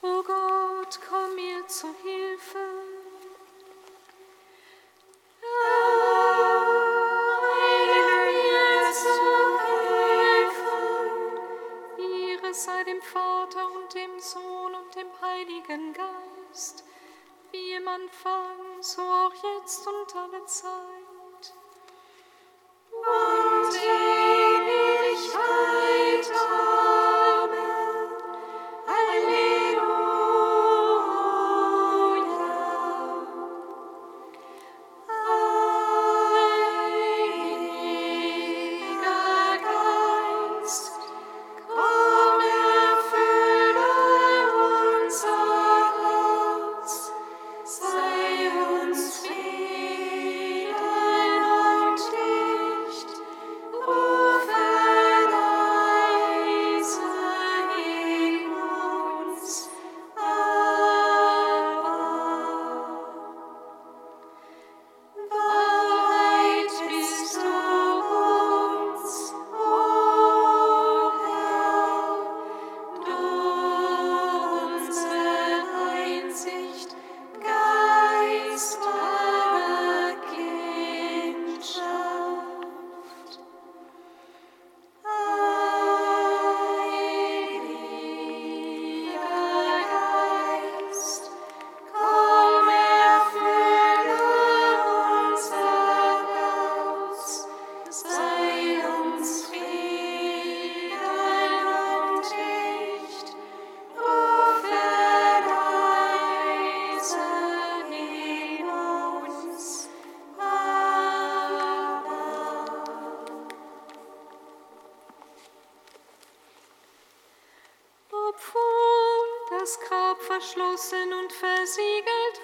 O Gott, komm mir zu Hilfe. Mir zu Hilfe. Ihre sei dem Vater und dem Sohn und dem Heiligen Geist, wie im Anfang, so auch jetzt und alle Zeit Obwohl das Grab verschlossen und versiegelt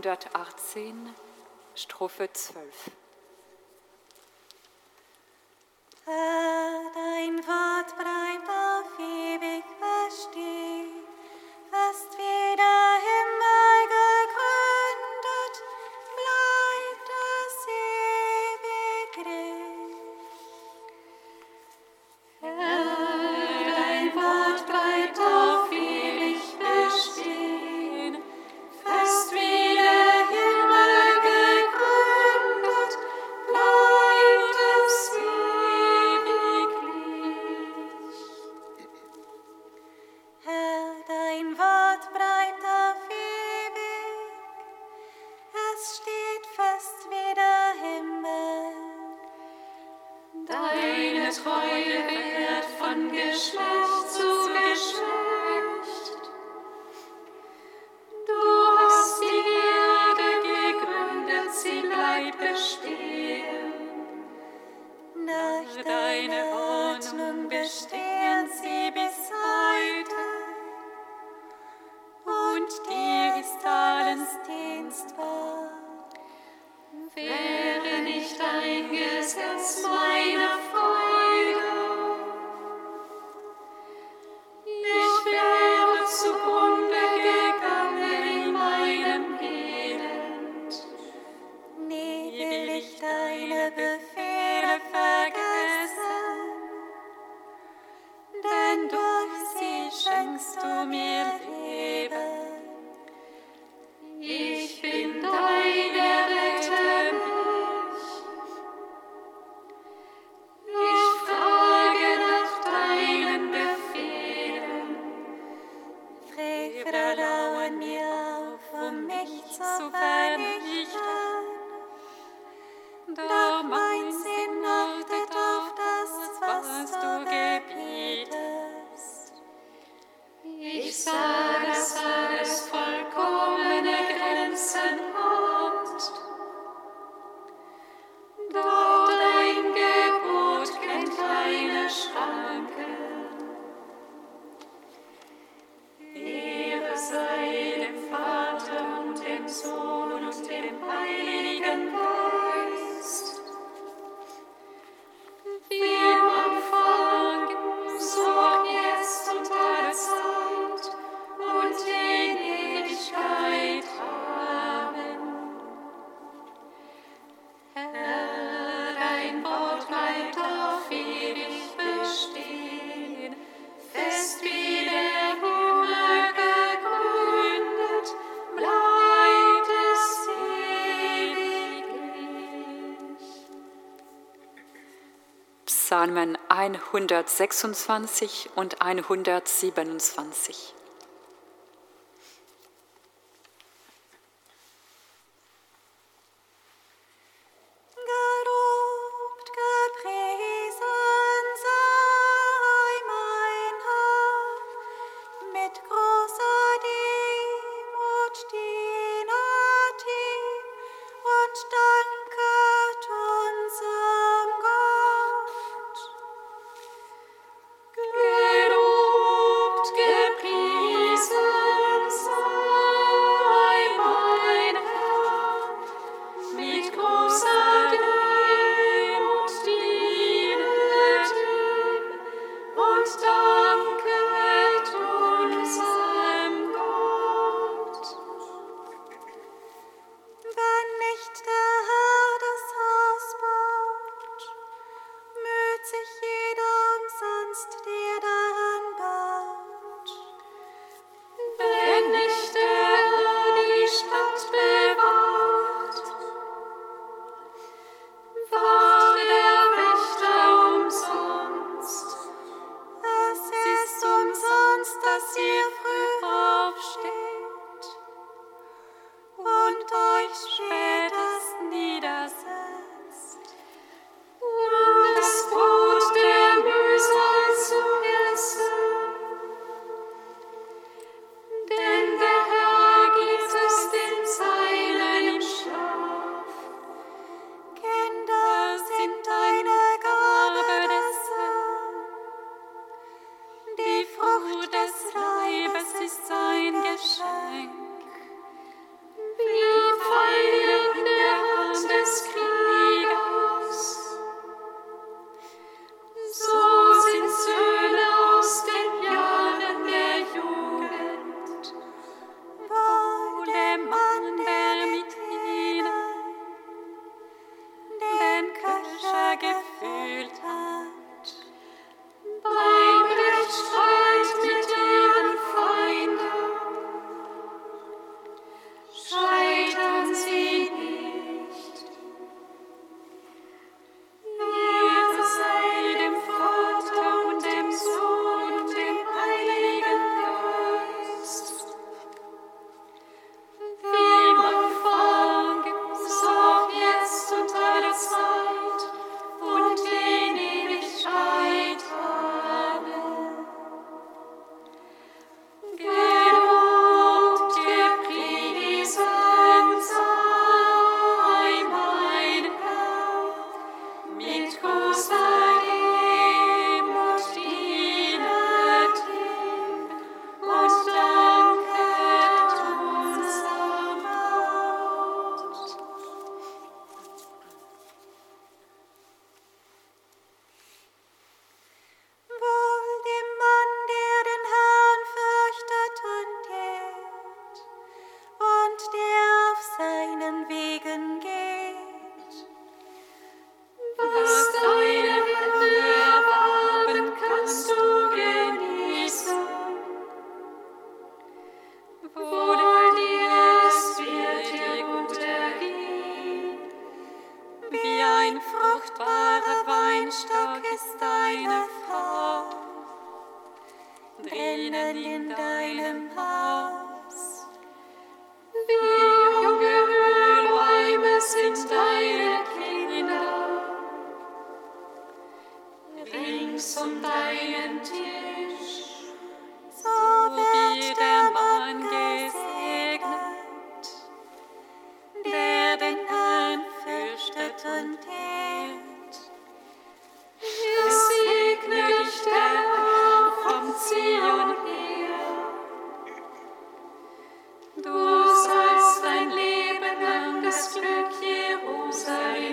118, Strophe 12. Psalmen 126 und 127.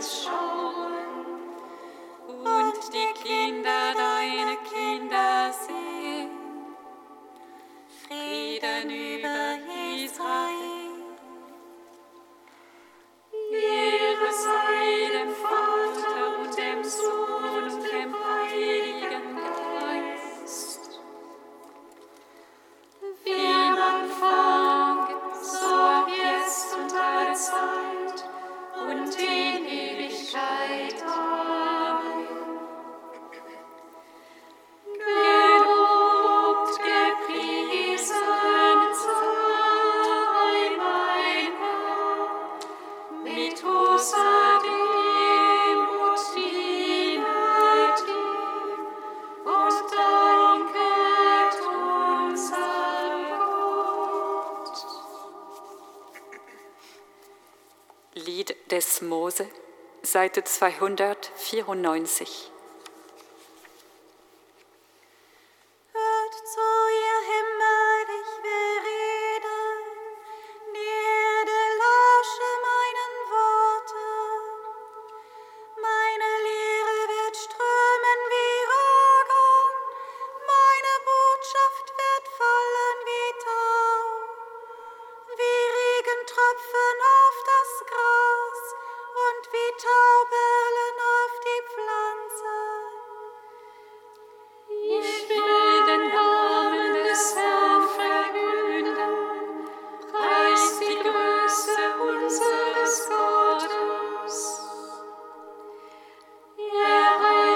it's Lied des Mose, Seite 294.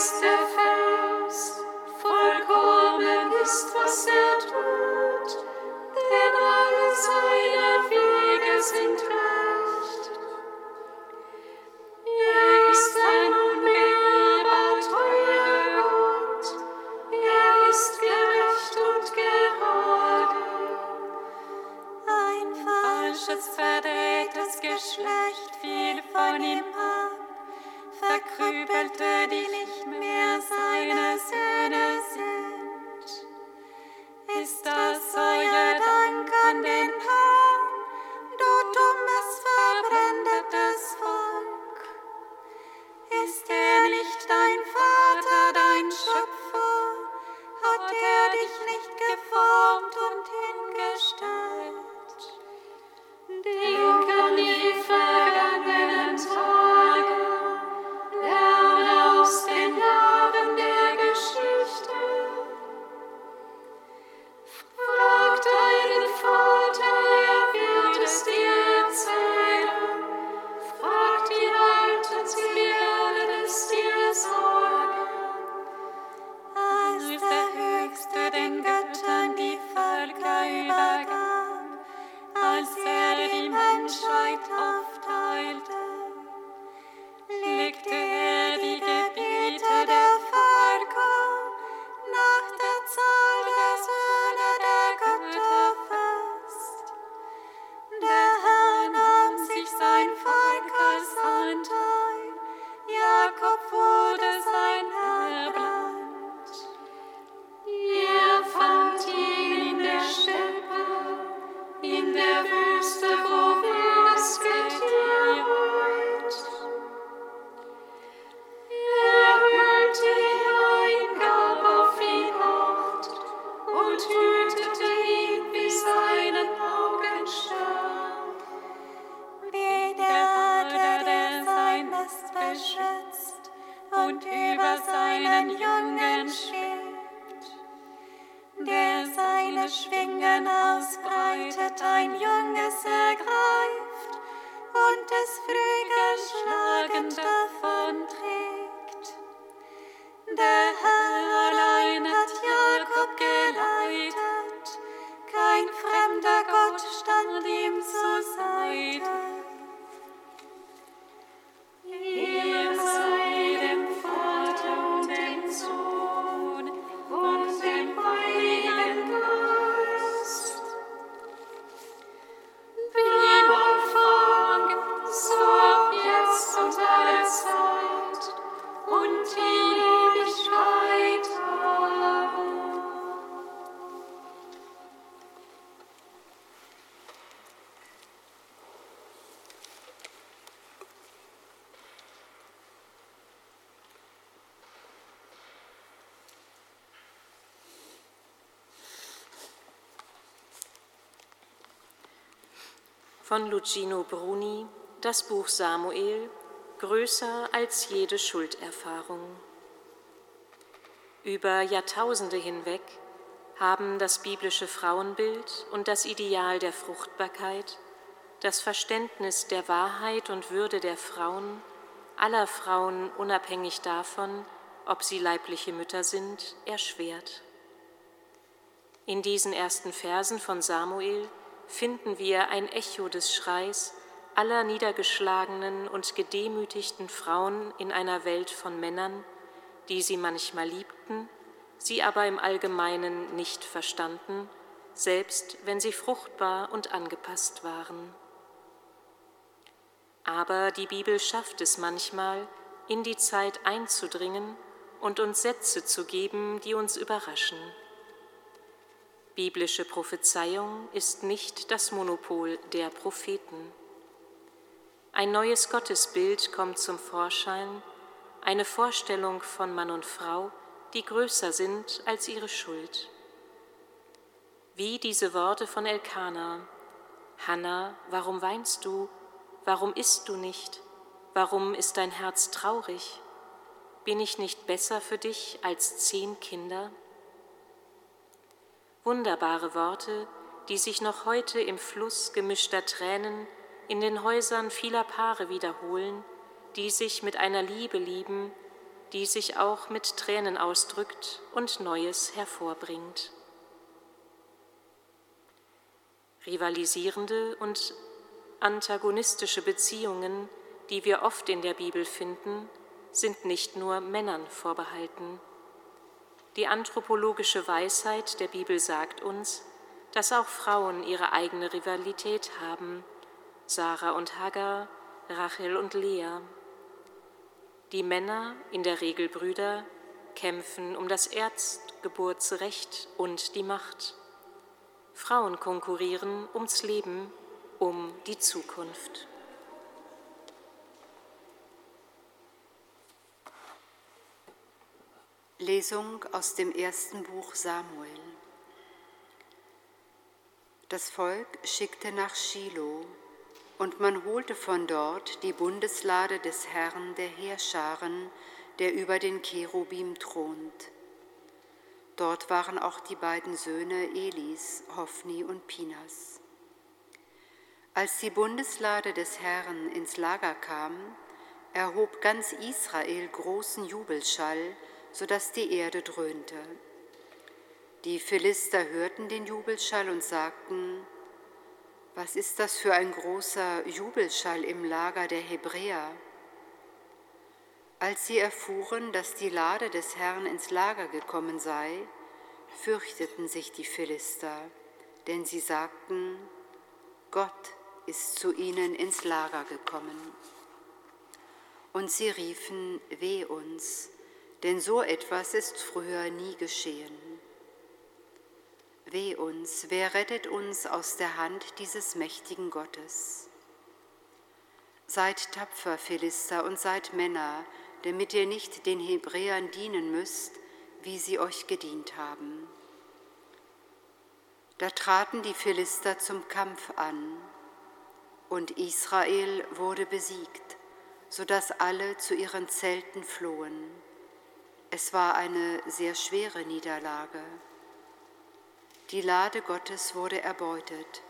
Christ von Lucino Bruni, das Buch Samuel, größer als jede Schulderfahrung. Über Jahrtausende hinweg haben das biblische Frauenbild und das Ideal der Fruchtbarkeit, das Verständnis der Wahrheit und Würde der Frauen, aller Frauen unabhängig davon, ob sie leibliche Mütter sind, erschwert. In diesen ersten Versen von Samuel finden wir ein Echo des Schreis aller niedergeschlagenen und gedemütigten Frauen in einer Welt von Männern, die sie manchmal liebten, sie aber im Allgemeinen nicht verstanden, selbst wenn sie fruchtbar und angepasst waren. Aber die Bibel schafft es manchmal, in die Zeit einzudringen und uns Sätze zu geben, die uns überraschen. Biblische Prophezeiung ist nicht das Monopol der Propheten. Ein neues Gottesbild kommt zum Vorschein, eine Vorstellung von Mann und Frau, die größer sind als ihre Schuld. Wie diese Worte von Elkanah, Hanna, warum weinst du? Warum isst du nicht? Warum ist dein Herz traurig? Bin ich nicht besser für dich als zehn Kinder? Wunderbare Worte, die sich noch heute im Fluss gemischter Tränen in den Häusern vieler Paare wiederholen, die sich mit einer Liebe lieben, die sich auch mit Tränen ausdrückt und Neues hervorbringt. Rivalisierende und antagonistische Beziehungen, die wir oft in der Bibel finden, sind nicht nur Männern vorbehalten. Die anthropologische Weisheit der Bibel sagt uns, dass auch Frauen ihre eigene Rivalität haben, Sarah und Hagar, Rachel und Lea. Die Männer, in der Regel Brüder, kämpfen um das Erstgeburtsrecht und die Macht. Frauen konkurrieren ums Leben, um die Zukunft. Lesung aus dem ersten Buch Samuel. Das Volk schickte nach Shiloh und man holte von dort die Bundeslade des Herrn der Heerscharen, der über den Cherubim thront. Dort waren auch die beiden Söhne Elis, Hophni und Pinas. Als die Bundeslade des Herrn ins Lager kam, erhob ganz Israel großen Jubelschall, so dass die Erde dröhnte. Die Philister hörten den Jubelschall und sagten, was ist das für ein großer Jubelschall im Lager der Hebräer? Als sie erfuhren, dass die Lade des Herrn ins Lager gekommen sei, fürchteten sich die Philister, denn sie sagten, Gott ist zu ihnen ins Lager gekommen. Und sie riefen, weh uns, denn so etwas ist früher nie geschehen. Weh uns, wer rettet uns aus der Hand dieses mächtigen Gottes? Seid tapfer, Philister, und seid Männer, damit ihr nicht den Hebräern dienen müsst, wie sie euch gedient haben. Da traten die Philister zum Kampf an, und Israel wurde besiegt, so dass alle zu ihren Zelten flohen. Es war eine sehr schwere Niederlage. Die Lade Gottes wurde erbeutet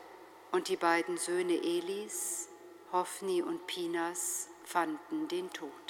und die beiden Söhne Elis, Hophni und Pinas, fanden den Tod.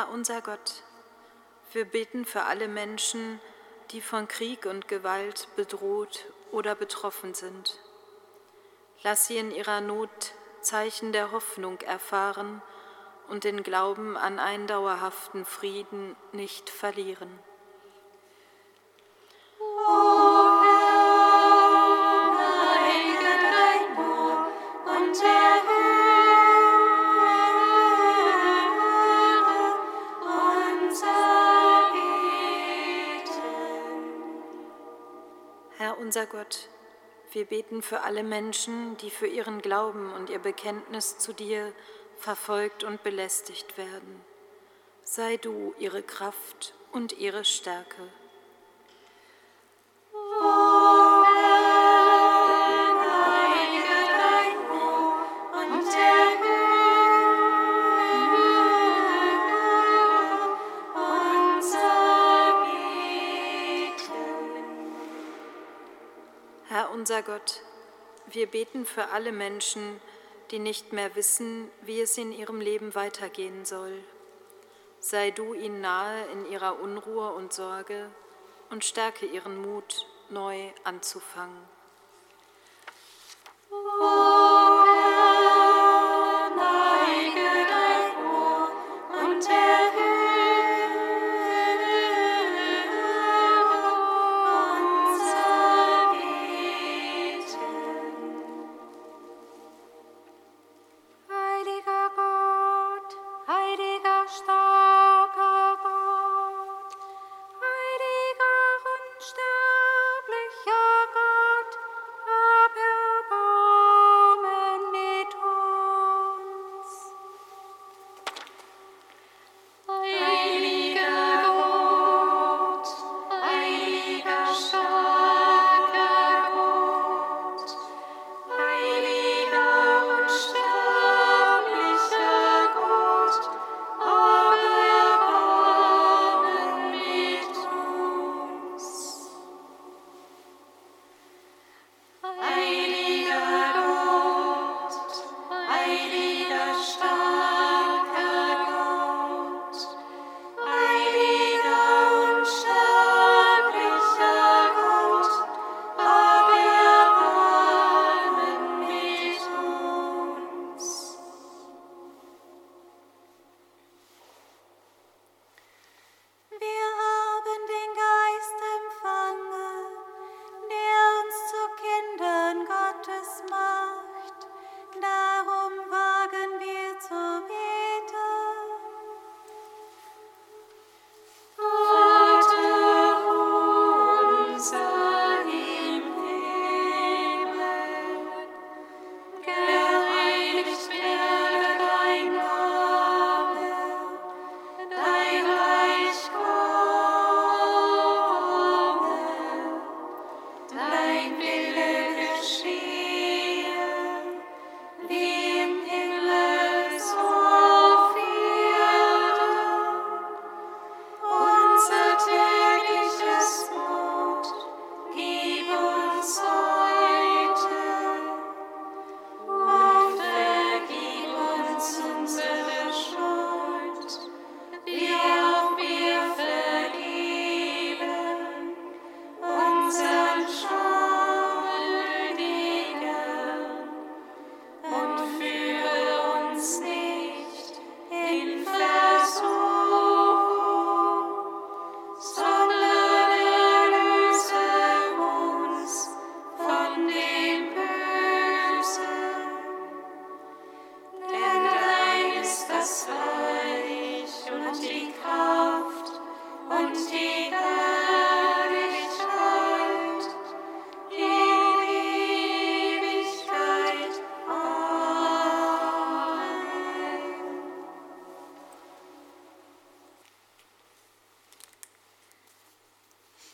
Unser Gott, wir beten für alle Menschen, die von Krieg und Gewalt bedroht oder betroffen sind. Lass sie in ihrer Not Zeichen der Hoffnung erfahren und den Glauben an einen dauerhaften Frieden nicht verlieren. Unser Gott, wir beten für alle Menschen, die für ihren Glauben und ihr Bekenntnis zu dir verfolgt und belästigt werden. Sei du ihre Kraft und ihre Stärke. Unser Gott, wir beten für alle Menschen, die nicht mehr wissen, wie es in ihrem Leben weitergehen soll. Sei du ihnen nahe in ihrer Unruhe und Sorge und stärke ihren Mut, neu anzufangen.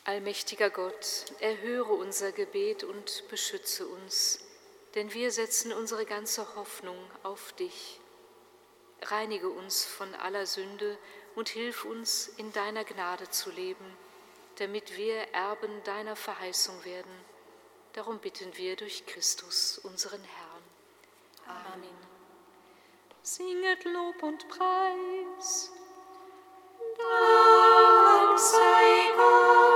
Allmächtiger Gott, erhöre unser Gebet und beschütze uns, denn wir setzen unsere ganze Hoffnung auf dich. Reinige uns von aller Sünde und hilf uns, in deiner Gnade zu leben, damit wir Erben deiner Verheißung werden. Darum bitten wir durch Christus, unseren Herrn. Amen. Singet Lob und Preis. Dank sei Gott,